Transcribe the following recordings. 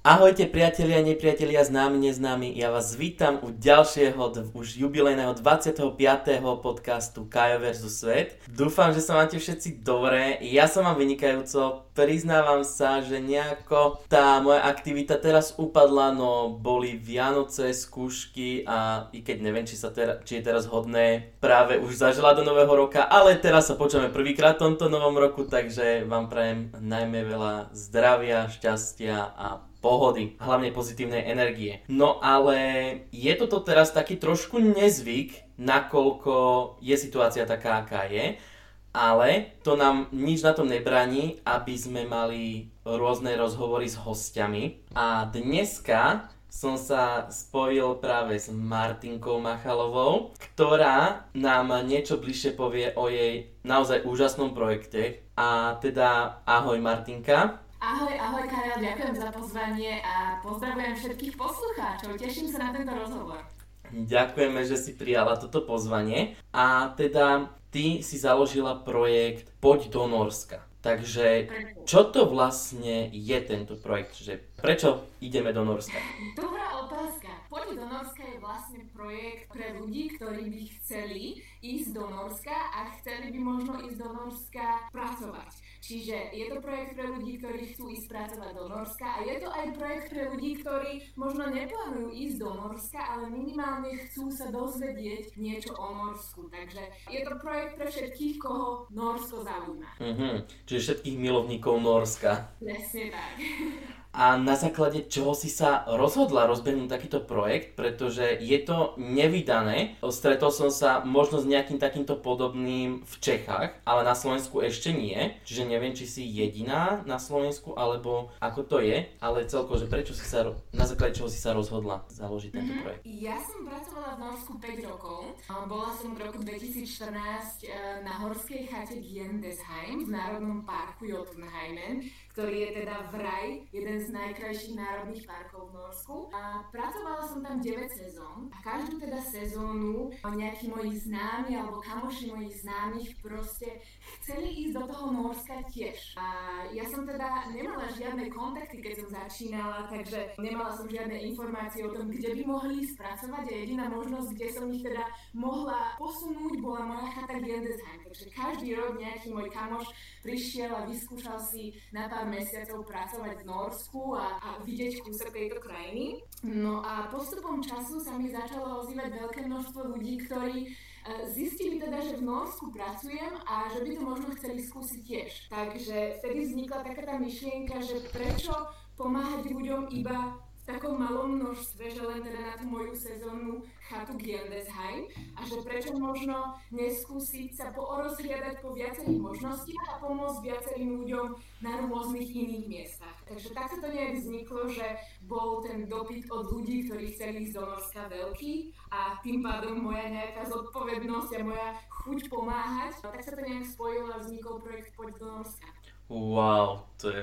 Ahojte priatelia, nepriatelia, známi, neznámi. Ja vás vítam u ďalšieho, už jubilejného 25. podcastu Kajo vs. Svet. Dúfam, že sa máte všetci dobre. Ja som vám vynikajúco. Priznávam sa, že nejako tá moja aktivita teraz upadla, no boli Vianoce, skúšky a i keď neviem, či, sa tera, či je teraz hodné práve už zažila do nového roka, ale teraz sa počujeme prvýkrát v tomto novom roku, takže vám prajem najmä veľa zdravia, šťastia a pohody, hlavne pozitívnej energie. No ale je toto teraz taký trošku nezvyk, nakoľko je situácia taká, aká je, ale to nám nič na tom nebraní, aby sme mali rôzne rozhovory s hostiami. A dneska som sa spojil práve s Martinkou Machalovou, ktorá nám niečo bližšie povie o jej naozaj úžasnom projekte. A teda ahoj Martinka. Ahoj, ahoj Karel, ďakujem za pozvanie a pozdravujem všetkých poslucháčov. Teším sa na tento rozhovor. Ďakujeme, že si prijala toto pozvanie. A teda ty si založila projekt Poď do Norska. Takže čo to vlastne je tento projekt? Že prečo ideme do Norska? Dobrá otázka. Poď do Norska je vlastne projekt pre ľudí, ktorí by chceli ísť do Norska a chceli by možno ísť do Norska pracovať. Čiže je to projekt pre ľudí, ktorí chcú ísť pracovať do Norska a je to aj projekt pre ľudí, ktorí možno neplánujú ísť do Norska, ale minimálne chcú sa dozvedieť niečo o Norsku. Takže je to projekt pre všetkých, koho Norsko zaujíma. Mm-hmm. Čiže všetkých milovníkov Norska. Presne tak. a na základe čoho si sa rozhodla rozbehnúť takýto projekt, pretože je to nevydané. Stretol som sa možno s nejakým takýmto podobným v Čechách, ale na Slovensku ešte nie. Čiže neviem, či si jediná na Slovensku, alebo ako to je, ale celko, že prečo si sa, na základe čoho si sa rozhodla založiť tento mm-hmm. projekt? Ja som pracovala v Norsku 5 rokov. Bola som v roku 2014 e, na horskej chate Giendesheim v Národnom parku Jotunheimen, ktorý je teda vraj jeden z najkrajších národných parkov v Norsku. A pracovala som tam 9 sezón a každú teda sezónu nejakí moji známi alebo kamoši mojich známych proste chceli ísť do toho Norska tiež. A ja som teda nemala žiadne kontakty, keď som začínala, takže nemala som žiadne informácie o tom, kde by mohli spracovať a jediná možnosť, kde som ich teda mohla posunúť, bola moja chata Gendesheim. Takže každý rok nejaký môj kamoš prišiel a vyskúšal si na pár mesiacov pracovať v Norsku a, a vidieť kúsok tejto krajiny. No a postupom času sa mi začalo ozývať veľké množstvo ľudí, ktorí e, zistili teda, že v Norsku pracujem a že by to možno chceli skúsiť tiež. Takže vtedy vznikla taká tá myšlienka, že prečo pomáhať ľuďom iba takom malom množstve, že len teda na tú moju sezónnu chatu Giendesheim a že prečo možno neskúsiť sa porozhliadať po viacerých možnostiach a pomôcť viacerým ľuďom na rôznych iných miestach. Takže tak sa to nejak vzniklo, že bol ten dopyt od ľudí, ktorí chceli ísť do Norska veľký a tým pádom moja nejaká zodpovednosť a moja chuť pomáhať. Tak sa to nejak spojilo a vznikol projekt Poď do Norska. Wow, to je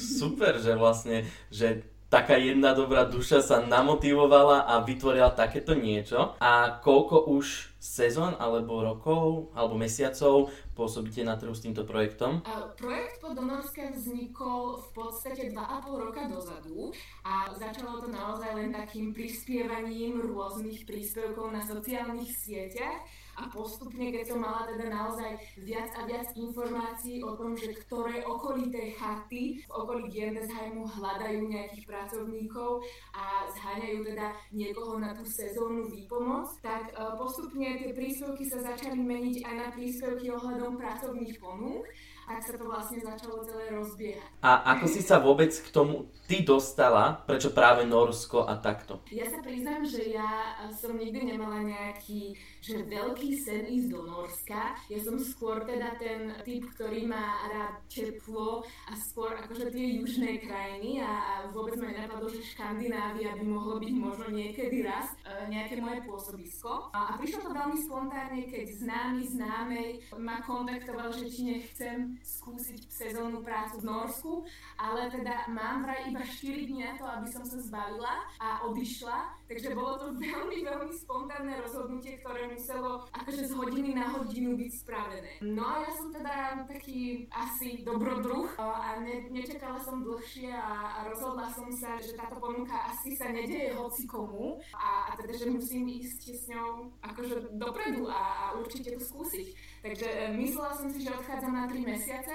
super, že vlastne, že taká jedna dobrá duša sa namotivovala a vytvorila takéto niečo. A koľko už sezón, alebo rokov, alebo mesiacov pôsobíte na trhu s týmto projektom? Projekt po Donorské vznikol v podstate 2,5 roka dozadu a začalo to naozaj len takým prispievaním rôznych príspevkov na sociálnych sieťach a postupne, keď som mala teda naozaj viac a viac informácií o tom, že ktoré okolité chaty v okolí Giendesheimu hľadajú nejakých pracovníkov a zháňajú teda niekoho na tú sezónnu výpomoc, tak e, postupne tie príspevky sa začali meniť aj na príspevky ohľadom pracovných ponúk tak sa to vlastne začalo celé rozbiehať. A ako si sa vôbec k tomu ty dostala? Prečo práve Norsko a takto? Ja sa priznám, že ja som nikdy nemala nejaký že veľký sen ísť do Norska. Ja som skôr teda ten typ, ktorý má rád teplo a skôr akože tie južné krajiny a, a vôbec ma nenapadlo, že Škandinávia by mohlo byť možno niekedy raz e, nejaké moje pôsobisko. A, a prišlo to veľmi spontánne, keď známy známej ma kontaktoval, že či nechcem skúsiť sezónnu prácu v Norsku, ale teda mám vraj iba 4 dní na to, aby som sa zbalila a odišla, takže bolo to veľmi, veľmi spontánne rozhodnutie, ktoré muselo akože z hodiny na hodinu byť spravené. No a ja som teda taký asi dobrodruh a ne, nečakala som dlhšie a, a rozhodla som sa, že táto ponuka asi sa nedeje hoci komu a, a teda, že musím ísť s ňou akože dopredu a, a určite to skúsiť. Takže e, myslela som si, že odchádzam na 3 mesiace,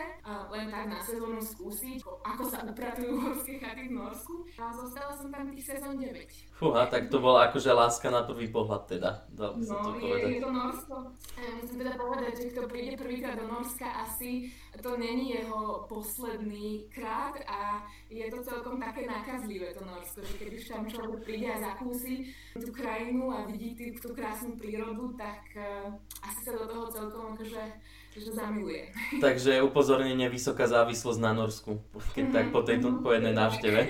len tak na sezónu skúsiť, ako sa upratujú horské chaty v Norsku. A zostala som tam tých sezón 9. Fúha, tak to bola akože láska na prvý pohľad teda, by no, to povedať. Je, je to Norsko. E, musím teda povedať, že kto príde prvýkrát do Norska, asi to není jeho posledný krát a je to celkom také nakazlivé to Norsko, že keď už tam človek príde a zakúsi tú krajinu a vidí tú, tú krásnu prírodu, tak uh, asi sa do toho celkom akože že zamiluje. Takže upozornenie, vysoká závislosť na Norsku, keď tak po, tejto, po jednej návšteve.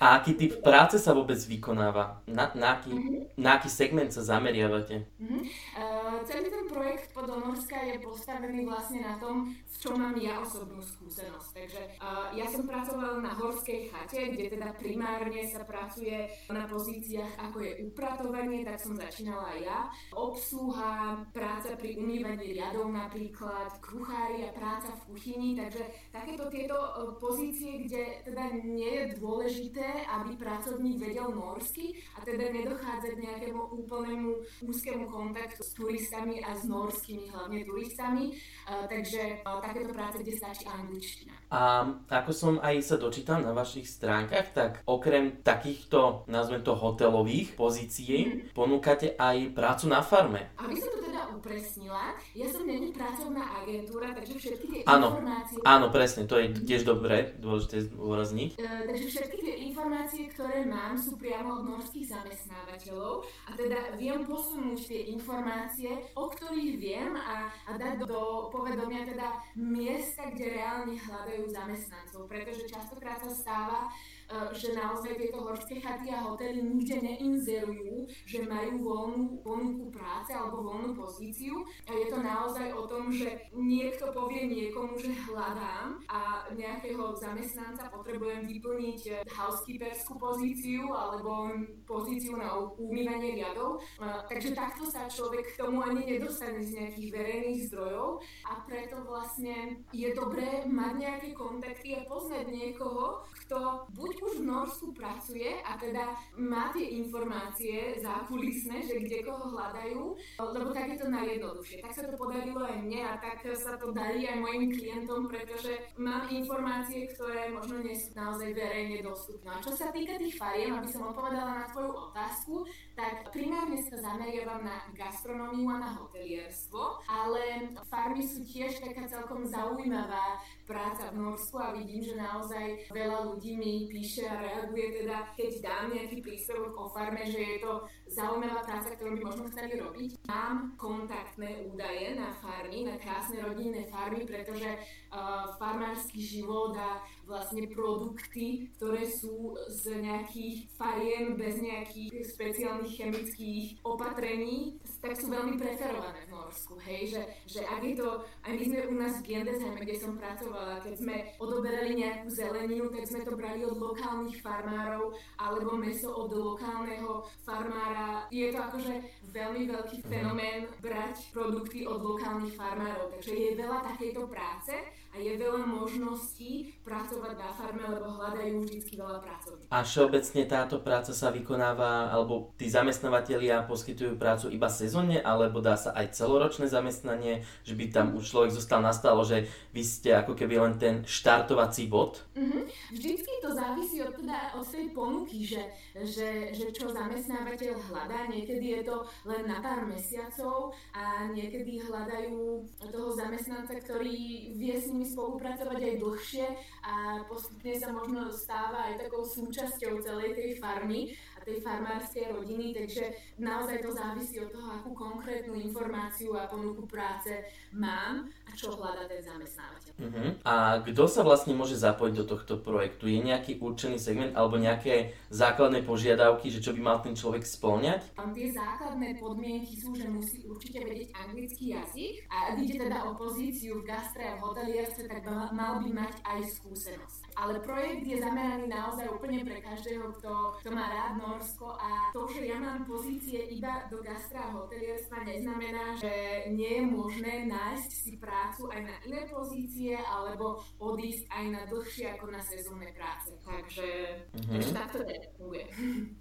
A aký typ práce sa vôbec vykonáva? Na, na, aký, mm-hmm. na aký segment sa zameriavate? Mm-hmm. Uh, celý ten projekt Podonorska je postavený vlastne na tom, v čom mám ja osobnú skúsenosť. Takže uh, ja som pracovala na horskej chate, kde teda primárne sa pracuje na pozíciách ako je upratovanie, tak som začínala ja. Obsluha, práca pri umývaní riadov napríklad, kuchári a práca v kuchyni, takže takéto tieto uh, pozície, kde teda nie je dôležité aby pracovník vedel norsky a teda nedochádza k nejakému úplnému úzkému kontaktu s turistami a s norskými hlavne turistami. Uh, takže uh, takéto práce, kde stačí angličtina. A ako som aj sa dočítal na vašich stránkach, tak okrem takýchto, nazvem to hotelových pozícií, mm. ponúkate aj prácu na farme. Aby som to upresnila, ja som není pracovná agentúra, takže všetky tie áno, informácie... Áno, presne, to je tiež dobré, dôležité zdôrazniť. Uh, takže všetky tie informácie, ktoré mám, sú priamo od norských zamestnávateľov. A teda viem posunúť tie informácie, o ktorých viem a, a dať do povedomia teda miesta, kde reálne hľadajú zamestnancov, pretože častokrát sa stáva, E, že naozaj tieto horské chaty a hotely nikde neinzerujú, že majú voľnú ponuku práce alebo voľnú pozíciu. A je to naozaj o tom, že niekto povie niekomu, že hľadám a nejakého zamestnanca potrebujem vyplniť e, housekeeperskú pozíciu alebo pozíciu na umývanie riadov. E, takže takto sa človek k tomu ani nedostane z nejakých verejných zdrojov a preto vlastne je dobré mať nejaké kontakty a poznať niekoho, kto buď už v Norsku pracuje a teda má tie informácie zákulisné, že kde koho hľadajú, lebo tak je to najjednoduchšie. Tak sa to podarilo aj mne a tak sa to darí aj mojim klientom, pretože mám informácie, ktoré možno nie sú naozaj verejne dostupné. A čo sa týka tých fariem, aby som odpovedala na tvoju otázku, tak primárne sa zameriavam na gastronómiu a na hotelierstvo, ale farmy sú tiež taká celkom zaujímavá práca v Norsku a vidím, že naozaj veľa ľudí mi píše a reaguje teda, keď dám nejaký príspevok o farme, že je to zaujímavá práca, ktorú by možno chceli robiť. Mám kontaktné údaje na farmy, na krásne rodinné farmy, pretože uh, farmársky život a vlastne produkty, ktoré sú z nejakých fariem bez nejakých špeciálnych chemických opatrení, tak sú veľmi preferované v Norsku. Hej? Že, že ak je to, aj my sme u nás v Gendesheime, kde som pracovala, keď sme odoberali nejakú zeleninu, tak sme to brali od lokálnych farmárov alebo meso od lokálneho farmára. Je to akože veľmi veľký fenomén brať produkty od lokálnych farmárov. Takže je veľa takejto práce a je veľa možností pracovať na farme, lebo hľadajú vždy veľa pracovníkov. A všeobecne táto práca sa vykonáva, alebo tí zamestnávateľia poskytujú prácu iba sezónne, alebo dá sa aj celoročné zamestnanie, že by tam už človek zostal nastalo, že vy ste ako keby len ten štartovací bod? Mm-hmm. Vždycky to závisí od, teda, od tej ponuky, že, že, že čo zamestnávateľ hľadá. Niekedy je to len na pár mesiacov a niekedy hľadajú toho zamestnanca, ktorý vie s ním nimi spolupracovať aj dlhšie a postupne sa možno stáva aj takou súčasťou celej tej farmy. Tej farmárskej rodiny, takže naozaj to závisí od toho, akú konkrétnu informáciu a ponuku práce mám a čo hľada ten zamestnávateľ. Uh-huh. A kto sa vlastne môže zapojiť do tohto projektu? Je nejaký určený segment alebo nejaké základné požiadavky, že čo by mal ten človek spĺňať? Tie základné podmienky sú, že musí určite vedieť anglický jazyk a ak ide teda o pozíciu v gastre a v hotelierstve, tak mal by mať aj skúsenosť. Ale projekt je zameraný naozaj úplne pre každého, kto, kto má rád Norsko a to, že ja mám pozície iba do gastra a hotelierstva neznamená, že nie je možné nájsť si prácu aj na iné pozície alebo odísť aj na dlhšie ako na sezónne práce. Takže, mm-hmm. takže takto to funguje.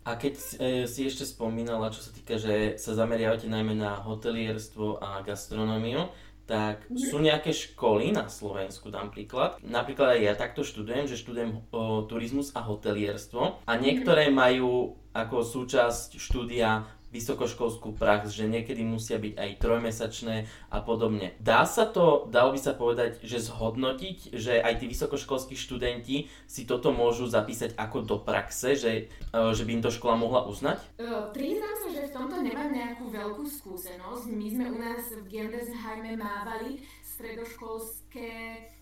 A keď e, si ešte spomínala, čo sa týka, že sa zameriavate najmä na hotelierstvo a gastronómiu, tak sú nejaké školy na Slovensku, dám príklad. Napríklad aj ja takto študujem, že študujem o, turizmus a hotelierstvo a niektoré majú ako súčasť štúdia vysokoškolskú prax, že niekedy musia byť aj trojmesačné a podobne. Dá sa to, dalo by sa povedať, že zhodnotiť, že aj tí vysokoškolskí študenti si toto môžu zapísať ako do praxe, že, e, že by im to škola mohla uznať? Uh, priznám sa, že v tomto veľkú skúsenosť. My sme u nás v Gendesheime mávali stredoškolské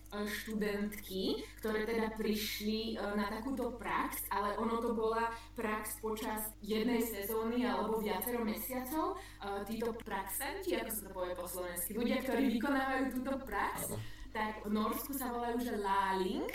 E, študentky, ktoré teda prišli e, na takúto prax, ale ono to bola prax počas jednej sezóny alebo viacero mesiacov. E, títo praxanti, ako sa to povie po slovensky, ľudia, ktorí vykonávajú túto prax, tak v Norsku sa volajú, že láling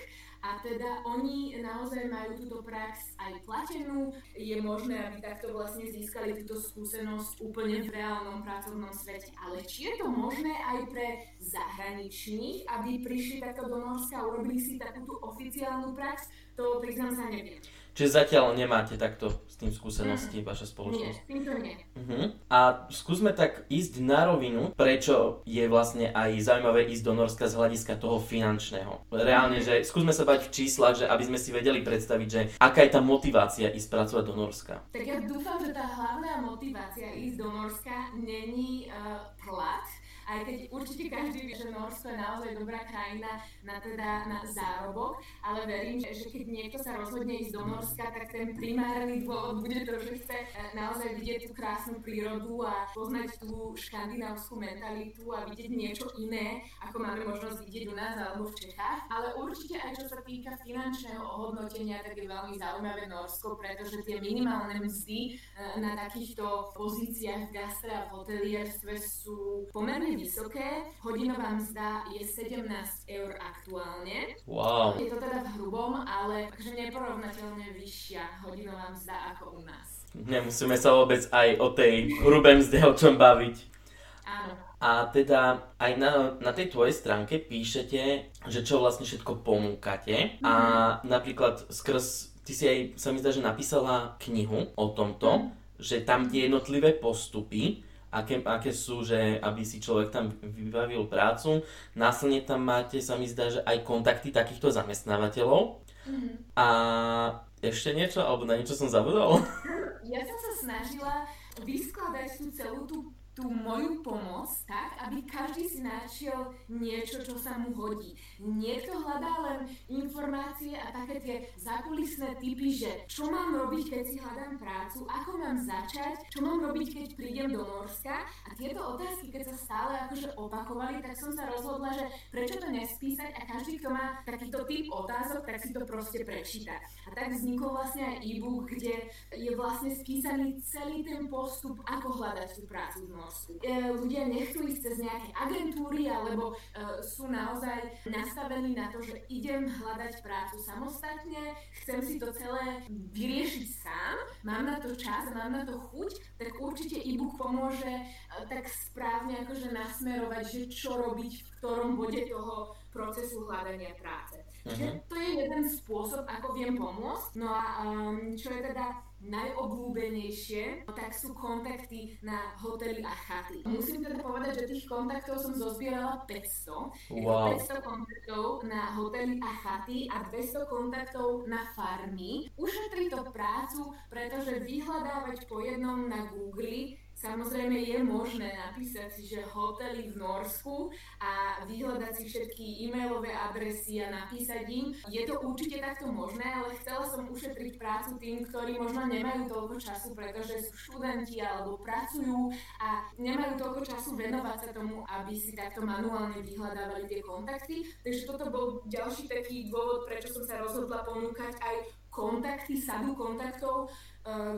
a teda oni naozaj majú túto prax aj platenú. Je možné, aby takto vlastne získali túto skúsenosť úplne v reálnom pracovnom svete. Ale či je to možné aj pre zahraničných, aby prišli takto do Norska a urobili si takúto oficiálnu prax, to priznám sa neviem. Čiže zatiaľ nemáte takto s tým skúsenosti mm. vaša spoločnosť? Nie, týmto nie. Uh-huh. A skúsme tak ísť na rovinu, prečo je vlastne aj zaujímavé ísť do Norska z hľadiska toho finančného. Reálne, že skúsme sa bať v číslach, že aby sme si vedeli predstaviť, že aká je tá motivácia ísť pracovať do Norska. Tak ja dúfam, že tá hlavná motivácia ísť do Norska není uh, plat, aj keď určite každý vie, že Norsko je naozaj dobrá krajina na, teda, na zárobok, ale verím, že, keď niekto sa rozhodne ísť do Norska, tak ten primárny dôvod bude to, že chce eh, naozaj vidieť tú krásnu prírodu a poznať tú škandinávskú mentalitu a vidieť niečo iné, ako máme možnosť vidieť u nás alebo v Čechách. Ale určite aj čo sa týka finančného ohodnotenia, tak je veľmi zaujímavé Norsko, pretože tie minimálne mzdy eh, na takýchto pozíciách v gastre a v hotelierstve sú pomerne vysoké. Hodinová mzda je 17 eur aktuálne. Wow. Je to teda v hrubom, ale takže neporovnateľne vyššia hodinová mzda ako u nás. Nemusíme sa vôbec aj o tej hrubej mzde o čom baviť. Áno. A teda aj na, na tej tvojej stránke píšete, že čo vlastne všetko ponúkate. Mm. A mhm. napríklad skrz, ty si aj, sa mi zdá, že napísala knihu o tomto, mm. že tam tie jednotlivé postupy, aké, aké sú, že aby si človek tam vybavil prácu. Následne tam máte, sa mi zdá, že aj kontakty takýchto zamestnávateľov. Mm-hmm. A ešte niečo, alebo na niečo som zabudol? Ja som sa snažila vyskladať tú celú tú tú moju pomoc tak, aby každý si našiel niečo, čo sa mu hodí. Niekto hľadá len informácie a také tie zákulisné typy, že čo mám robiť, keď si hľadám prácu, ako mám začať, čo mám robiť, keď prídem do Norska. A tieto otázky, keď sa stále akože opakovali, tak som sa rozhodla, že prečo to nespísať a každý, kto má takýto typ otázok, tak si to proste prečíta. A tak vznikol vlastne aj e-book, kde je vlastne spísaný celý ten postup, ako hľadať tú prácu. E, ľudia nechcú ísť cez nejaké agentúry alebo e, sú naozaj nastavení na to, že idem hľadať prácu samostatne, chcem si to celé vyriešiť sám, mám na to čas, mám na to chuť, tak určite e-book pomôže e, tak správne akože nasmerovať, že čo robiť v ktorom bode toho procesu hľadania práce. Uh-huh. to je jeden spôsob, ako viem pomôcť. No a um, čo je teda najobľúbenejšie, tak sú kontakty na hotely a chaty. Musím teda povedať, že tých kontaktov som zozbierala 500. Wow. 500 kontaktov na hotely a chaty a 200 kontaktov na farmy. Ušetrí to prácu, pretože vyhľadávať po jednom na Google Samozrejme je možné napísať si, že hotely v Norsku a vyhľadať si všetky e-mailové adresy a napísať im. Je to určite takto možné, ale chcela som ušetriť prácu tým, ktorí možno nemajú toľko času, pretože sú študenti alebo pracujú a nemajú toľko času venovať sa tomu, aby si takto manuálne vyhľadávali tie kontakty. Takže toto bol ďalší taký dôvod, prečo som sa rozhodla ponúkať aj kontakty, sadu kontaktov,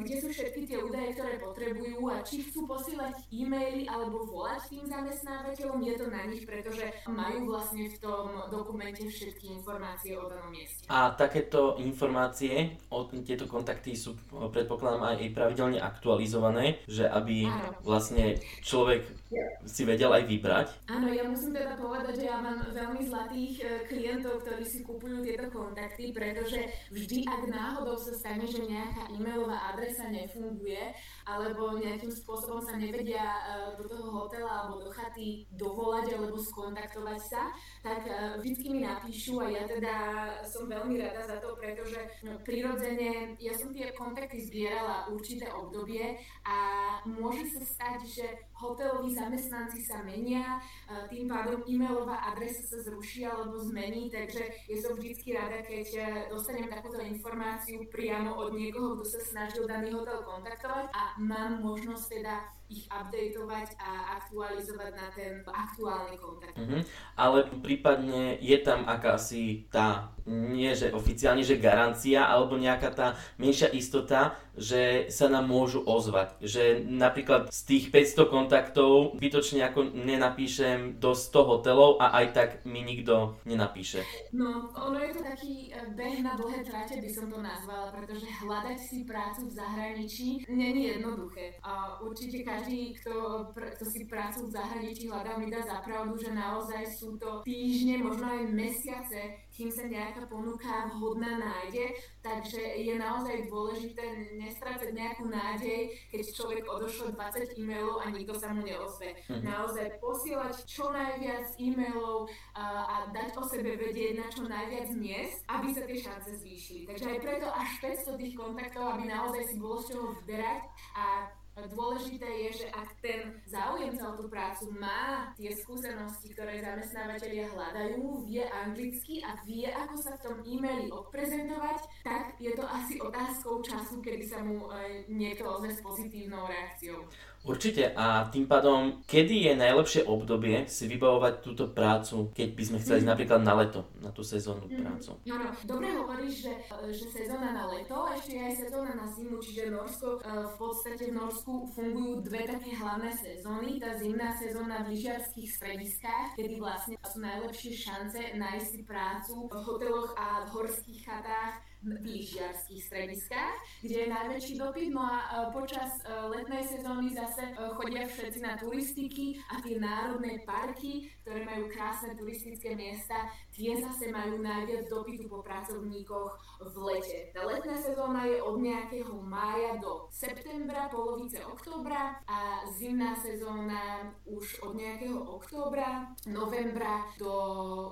kde sú všetky tie údaje, ktoré potrebujú a či chcú posielať e-maily alebo volať tým zamestnávateľom, je to na nich, pretože majú vlastne v tom dokumente všetky informácie o danom mieste. A takéto informácie, o tieto kontakty sú predpokladám aj pravidelne aktualizované, že aby Áno. vlastne človek si vedel aj vybrať. Áno, ja musím teda povedať, že ja mám veľmi zlatých e, klientov, ktorí si kupujú tieto kontakty, pretože vždy, ak náhodou sa stane, že nejaká e-mailová adresa nefunguje, alebo nejakým spôsobom sa nevedia e, do toho hotela alebo do chaty dovolať alebo skontaktovať sa, tak e, vždy mi napíšu a ja teda som veľmi rada za to, pretože no, prirodzene ja som tie kontakty zbierala určité obdobie a môže sa stať, že hoteloví zamestnanci sa menia, tým pádom e-mailová adresa sa zruší alebo zmení, takže ja som vždy rada, keď e, dostanem takúto informáciu priamo od niekoho, kto sa snažil daný hotel kontaktovať a mám možnosť teda ich updateovať a aktualizovať na ten aktuálny kontakt. Mm-hmm. Ale prípadne je tam akási tá, nie že oficiálne, že garancia, alebo nejaká tá menšia istota, že sa nám môžu ozvať. Že napríklad z tých 500 kontaktov bytočne ako nenapíšem do 100 hotelov a aj tak mi nikto nenapíše. No, ono je to taký e, beh na dlhé tráte, by som to nazvala, pretože hľadať si prácu v zahraničí není jednoduché. A určite každý, kto, kto si prácu v zahraničí hľadá, mi dá zapravdu, že naozaj sú to týždne, možno aj mesiace, kým sa nejaká ponuka vhodná nájde. Takže je naozaj dôležité nestrácať nejakú nádej, keď človek odošlo 20 e-mailov a nikto sa mu neozve. Mm-hmm. Naozaj posielať čo najviac e-mailov a, a dať o sebe vedieť na čo najviac miest, aby sa tie šance zvýšili. Takže aj preto až 500 tých kontaktov, aby naozaj si bolo z čoho vyberať a Dôležité je, že ak ten záujemca o tú prácu má tie skúsenosti, ktoré zamestnávateľia hľadajú, vie anglicky a vie, ako sa v tom e-maili odprezentovať, tak je to asi otázkou času, kedy sa mu e, niekto ozve s pozitívnou reakciou. Určite a tým pádom, kedy je najlepšie obdobie si vybavovať túto prácu, keď by sme chceli mm. napríklad na leto, na tú sezónnu mm. prácu? No, no, dobre hovoríš, že, že sezóna na leto, ešte aj sezóna na zimu, čiže Norsko, e, v podstate v Norsku fungujú dve také hlavné sezóny. Tá zimná sezóna v lyžiarských strediskách, kedy vlastne sú najlepšie šance nájsť si prácu v hoteloch a v horských chatách lyžiarských strediskách, kde je najväčší dopyt. No a e, počas e, letnej sezóny zase e, chodia všetci na turistiky a tie národné parky, ktoré majú krásne turistické miesta, tie zase majú najviac dopytu po pracovníkoch v lete. Tá letná sezóna je od nejakého mája do septembra, polovice októbra a zimná sezóna už od nejakého októbra, novembra do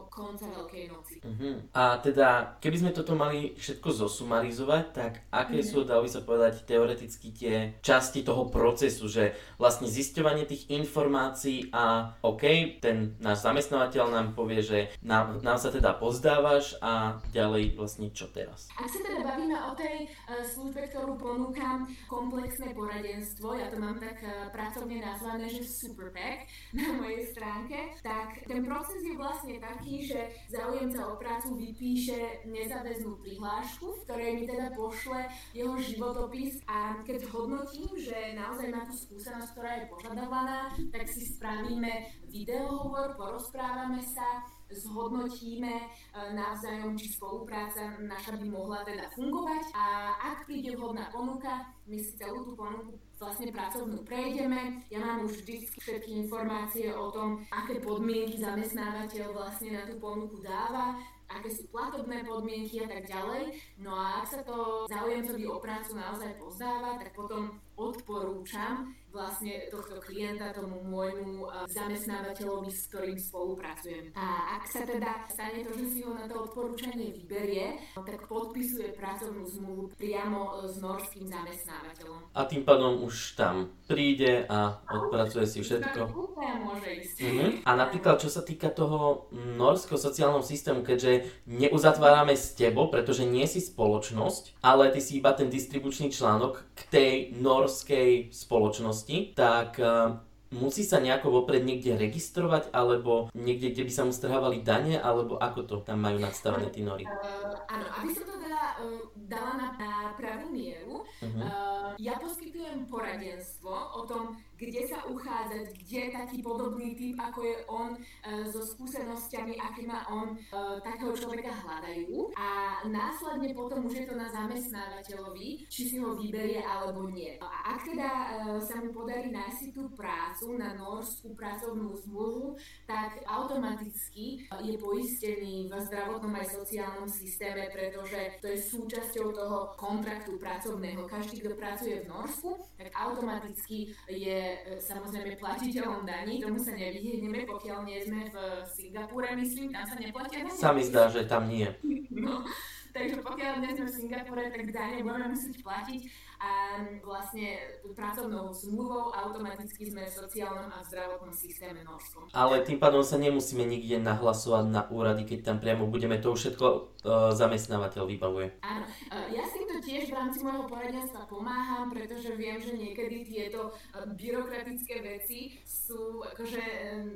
konca Veľkej noci. Uh-huh. A teda, keby sme toto mali všetko všetko zosumarizovať, tak aké mm. sú, dalo by sa povedať, teoreticky tie časti toho procesu, že vlastne zisťovanie tých informácií a OK, ten náš zamestnávateľ nám povie, že nám, nám sa teda pozdávaš a ďalej vlastne čo teraz. Ak sa teda bavíme o tej uh, službe, ktorú ponúkam, komplexné poradenstvo, ja to mám tak uh, pracovne nazvané, že Superpack na mojej stránke, tak ten proces je vlastne taký, že záujemca o prácu vypíše nezáväznú prihlášku prihlášku, v ktorej mi teda pošle jeho životopis. A keď hodnotím, že naozaj má tú skúsenosť, ktorá je požadovaná, tak si spravíme videohovor, porozprávame sa, zhodnotíme e, navzájom, či spolupráca naša by mohla teda fungovať. A ak príde vhodná ponuka, my si celú tú ponuku vlastne pracovnú prejdeme. Ja mám už vždy všetky informácie o tom, aké podmienky zamestnávateľ vlastne na tú ponuku dáva, aké sú platobné podmienky a tak ďalej. No a ak sa to záujemcovi o prácu naozaj pozdáva, tak potom odporúčam vlastne tohto klienta tomu môjmu e, zamestnávateľovi, s ktorým spolupracujem. A ak sa teda stane to, že si ho na to odporúčanie vyberie, tak podpisuje pracovnú zmluvu priamo e, s norským zamestnávateľom. A tým pádom už tam príde a odpracuje si všetko. môže ísť. Mm-hmm. A napríklad, čo sa týka toho norského sociálneho systému, keďže neuzatvárame s tebou, pretože nie si spoločnosť, ale ty si iba ten distribučný článok k tej norskej spoločnosti, spoločnosti, tak uh, musí sa nejako vopred niekde registrovať, alebo niekde, kde by sa mu strhávali dane, alebo ako to tam majú nadstavené tí nory? Uh, áno, aby som to teda uh, dala na, na pravú mieru, uh-huh. uh, ja poskytujem poradenstvo o tom, kde sa uchádzať, kde taký podobný typ, ako je on, e, so skúsenosťami, aké má on, e, takého človeka hľadajú. A následne potom už je to na zamestnávateľovi, či si ho vyberie alebo nie. A ak teda e, sa mu podarí nájsť si tú prácu na norskú pracovnú zmluvu, tak automaticky je poistený v zdravotnom aj sociálnom systéme, pretože to je súčasťou toho kontraktu pracovného. Každý, kto pracuje v Norsku, tak automaticky je samozrejme platiteľom daní, tomu sa nevyhneme, pokiaľ nie sme v Singapúre, myslím, tam sa neplatia daní. Sa mi zdá, že tam nie. No, takže pokiaľ nie sme v Singapúre, tak dane budeme musieť platiť a vlastne pracovnou zmluvou automaticky sme v sociálnom a zdravotnom systéme Norskom. Ale tým pádom sa nemusíme nikde nahlasovať na úrady, keď tam priamo budeme, to už všetko uh, zamestnávateľ vybavuje. Áno, uh, ja si to tiež v rámci môjho poradenstva pomáham, pretože viem, že niekedy tieto uh, byrokratické veci sú akože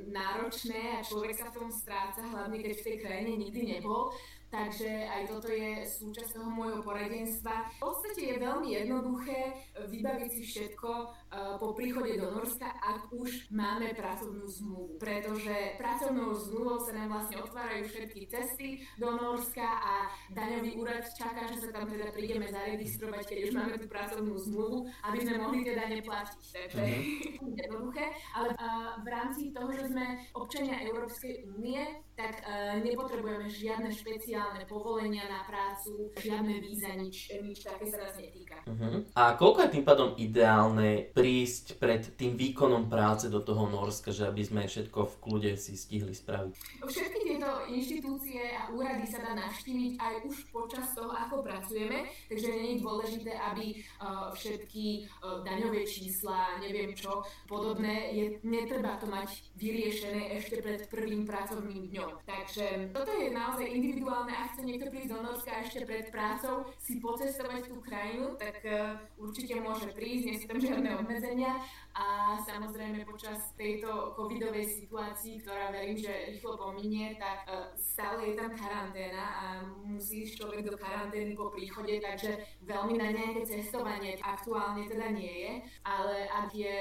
náročné a človek sa v tom stráca, hlavne keď v tej krajine nikdy nebol. Takže aj toto je súčasť toho môjho poradenstva. V podstate je veľmi jednoduché vybaviť si všetko uh, po príchode do Norska, ak už máme pracovnú zmluvu. Pretože pracovnou zmluvou sa nám vlastne otvárajú všetky cesty do Norska a daňový úrad čaká, že sa tam teda prídeme zaregistrovať, keď už máme tú pracovnú zmluvu, aby sme mohli teda neplatiť. Takže mm-hmm. jednoduché. Ale uh, v rámci toho, že sme občania Európskej únie, tak uh, nepotrebujeme žiadne špeciálne špeciálne povolenia na prácu, žiadne víza, nič, nič také sa nás netýka. Uh-huh. A koľko je tým pádom ideálne prísť pred tým výkonom práce do toho Norska, že aby sme všetko v kľude si stihli spraviť? Všetky tieto inštitúcie a úrady sa dá navštíviť aj už počas toho, ako pracujeme, takže nie je dôležité, aby uh, všetky uh, daňové čísla, neviem čo, podobné, je, netreba to mať vyriešené ešte pred prvým pracovným dňom. Takže toto je naozaj individuálne ideálne, ak chce niekto prísť do Norska ešte pred prácou, si pocestovať tú krajinu, tak uh, určite môže prísť, nie sú tam žiadne obmedzenia. A samozrejme počas tejto covidovej situácii, ktorá verím, že rýchlo pominie, tak uh, stále je tam karanténa a musí človek do karantény po príchode, takže veľmi na nejaké cestovanie aktuálne teda nie je, ale ak je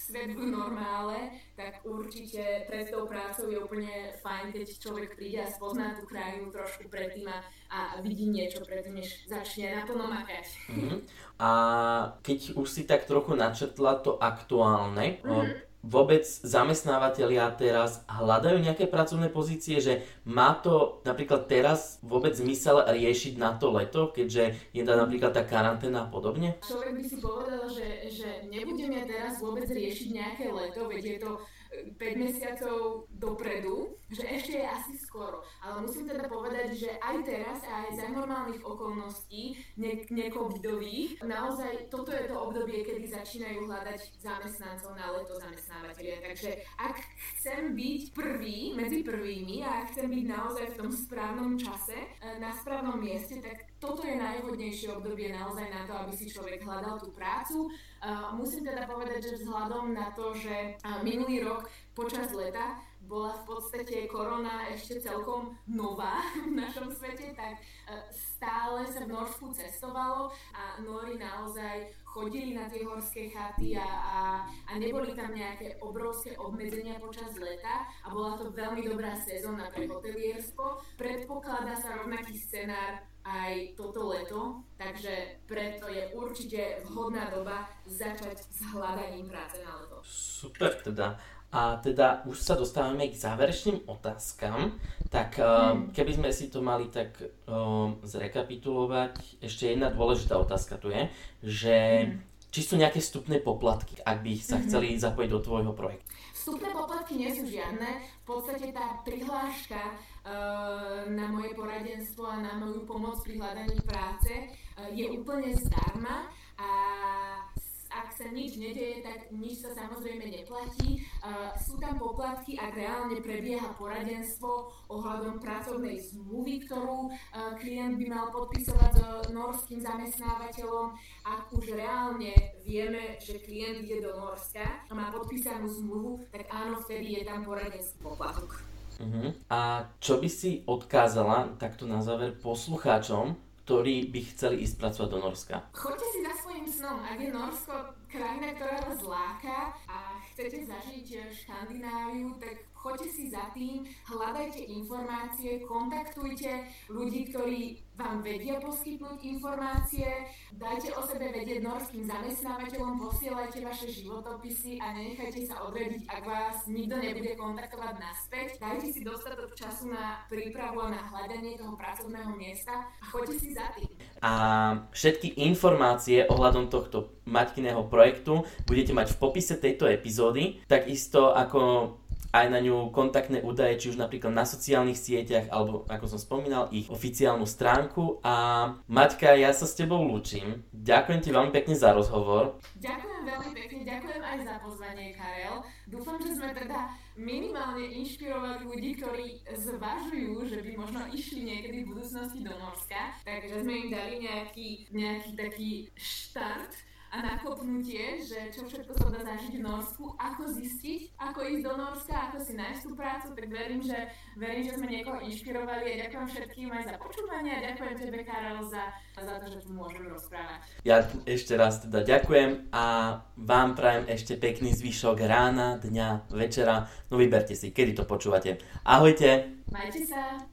svet v normále, tak určite pred tou prácou je úplne fajn, keď človek príde a spozná tú krajinu trošku predtým a, a vidí niečo predtým, než začne naplno makať. Mm-hmm. A keď už si tak trochu načrtla to aktuálne, mm-hmm vôbec zamestnávateľia teraz hľadajú nejaké pracovné pozície, že má to napríklad teraz vôbec zmysel riešiť na to leto, keďže je tam napríklad tá karanténa a podobne? Človek by si povedal, že, že nebudeme teraz vôbec riešiť nejaké leto, veď je to 5 mesiacov dopredu, že ešte je asi skoro. Ale musím teda povedať, že aj teraz, aj za normálnych okolností, ne- naozaj toto je to obdobie, kedy začínajú hľadať zamestnancov na leto zamestnávateľia. Takže ak chcem byť prvý medzi prvými a ak chcem byť naozaj v tom správnom čase, e, na správnom mieste, tak toto je najvhodnejšie obdobie naozaj na to, aby si človek hľadal tú prácu. Musím teda povedať, že vzhľadom na to, že minulý rok počas leta bola v podstate korona ešte celkom nová v našom svete, tak uh, stále sa v Norsku cestovalo a Nori naozaj chodili na tie horské chaty a, a, a neboli tam nejaké obrovské obmedzenia počas leta a bola to veľmi dobrá sezóna pre hotelierstvo. Predpokladá sa rovnaký scenár aj toto leto, takže preto je určite vhodná doba začať s hľadaním práce na leto. Super teda. A teda už sa dostávame k záverečným otázkam, tak hmm. keby sme si to mali tak um, zrekapitulovať, ešte jedna dôležitá otázka tu je, že hmm či sú nejaké vstupné poplatky, ak by sa Mhm. chceli zapojiť do tvojho projektu. Vstupné poplatky nie sú žiadne. V podstate tá prihláška eh, na moje poradenstvo a na moju pomoc pri hľadaní práce eh, je úplne zdarma a ak sa nič nedeje, tak nič sa samozrejme neplatí. Eh, sú tam poplatky, ak reálne prebieha poradenstvo ohľadom pracovnej zmluvy, ktorú eh, klient by mal podpisovať so norským zamestnávateľom. Ak už reálne vieme, že klient ide do Norska a má podpísanú zmluvu, tak áno, vtedy je tam poradenský poplatok. Uh-huh. A čo by si odkázala takto na záver poslucháčom, ktorí by chceli ísť pracovať do Norska? Choďte si za svojím snom. Ak je Norsko krajina, ktorá vás láka a chcete zažiť Škandináviu, tak choďte si za tým, hľadajte informácie, kontaktujte ľudí, ktorí vám vedia poskytnúť informácie, dajte o sebe vedieť norským zamestnávateľom, posielajte vaše životopisy a nenechajte sa odvediť, ak vás nikto nebude kontaktovať naspäť. Dajte si dostatok času na prípravu a na hľadanie toho pracovného miesta a choďte si za tým. A všetky informácie ohľadom tohto Maťkiného projektu budete mať v popise tejto epizódy, takisto ako aj na ňu kontaktné údaje, či už napríklad na sociálnych sieťach, alebo ako som spomínal, ich oficiálnu stránku. A Maťka, ja sa s tebou lúčim. Ďakujem ti veľmi pekne za rozhovor. Ďakujem veľmi pekne, ďakujem aj za pozvanie, Karel. Dúfam, že sme teda minimálne inšpirovali ľudí, ktorí zvažujú, že by možno išli niekedy v budúcnosti do Norska, takže sme im dali nejaký, nejaký taký štart a nakopnutie, že čo všetko sa dá zažiť v Norsku, ako zistiť, ako ísť do Norska, ako si nájsť tú prácu, tak verím, že, verím, že sme niekoho inšpirovali a ďakujem všetkým aj za počúvanie a ďakujem tebe, Karel, za, za to, že tu môžem rozprávať. Ja ešte raz teda ďakujem a vám prajem ešte pekný zvyšok rána, dňa, večera. No vyberte si, kedy to počúvate. Ahojte! Majte sa!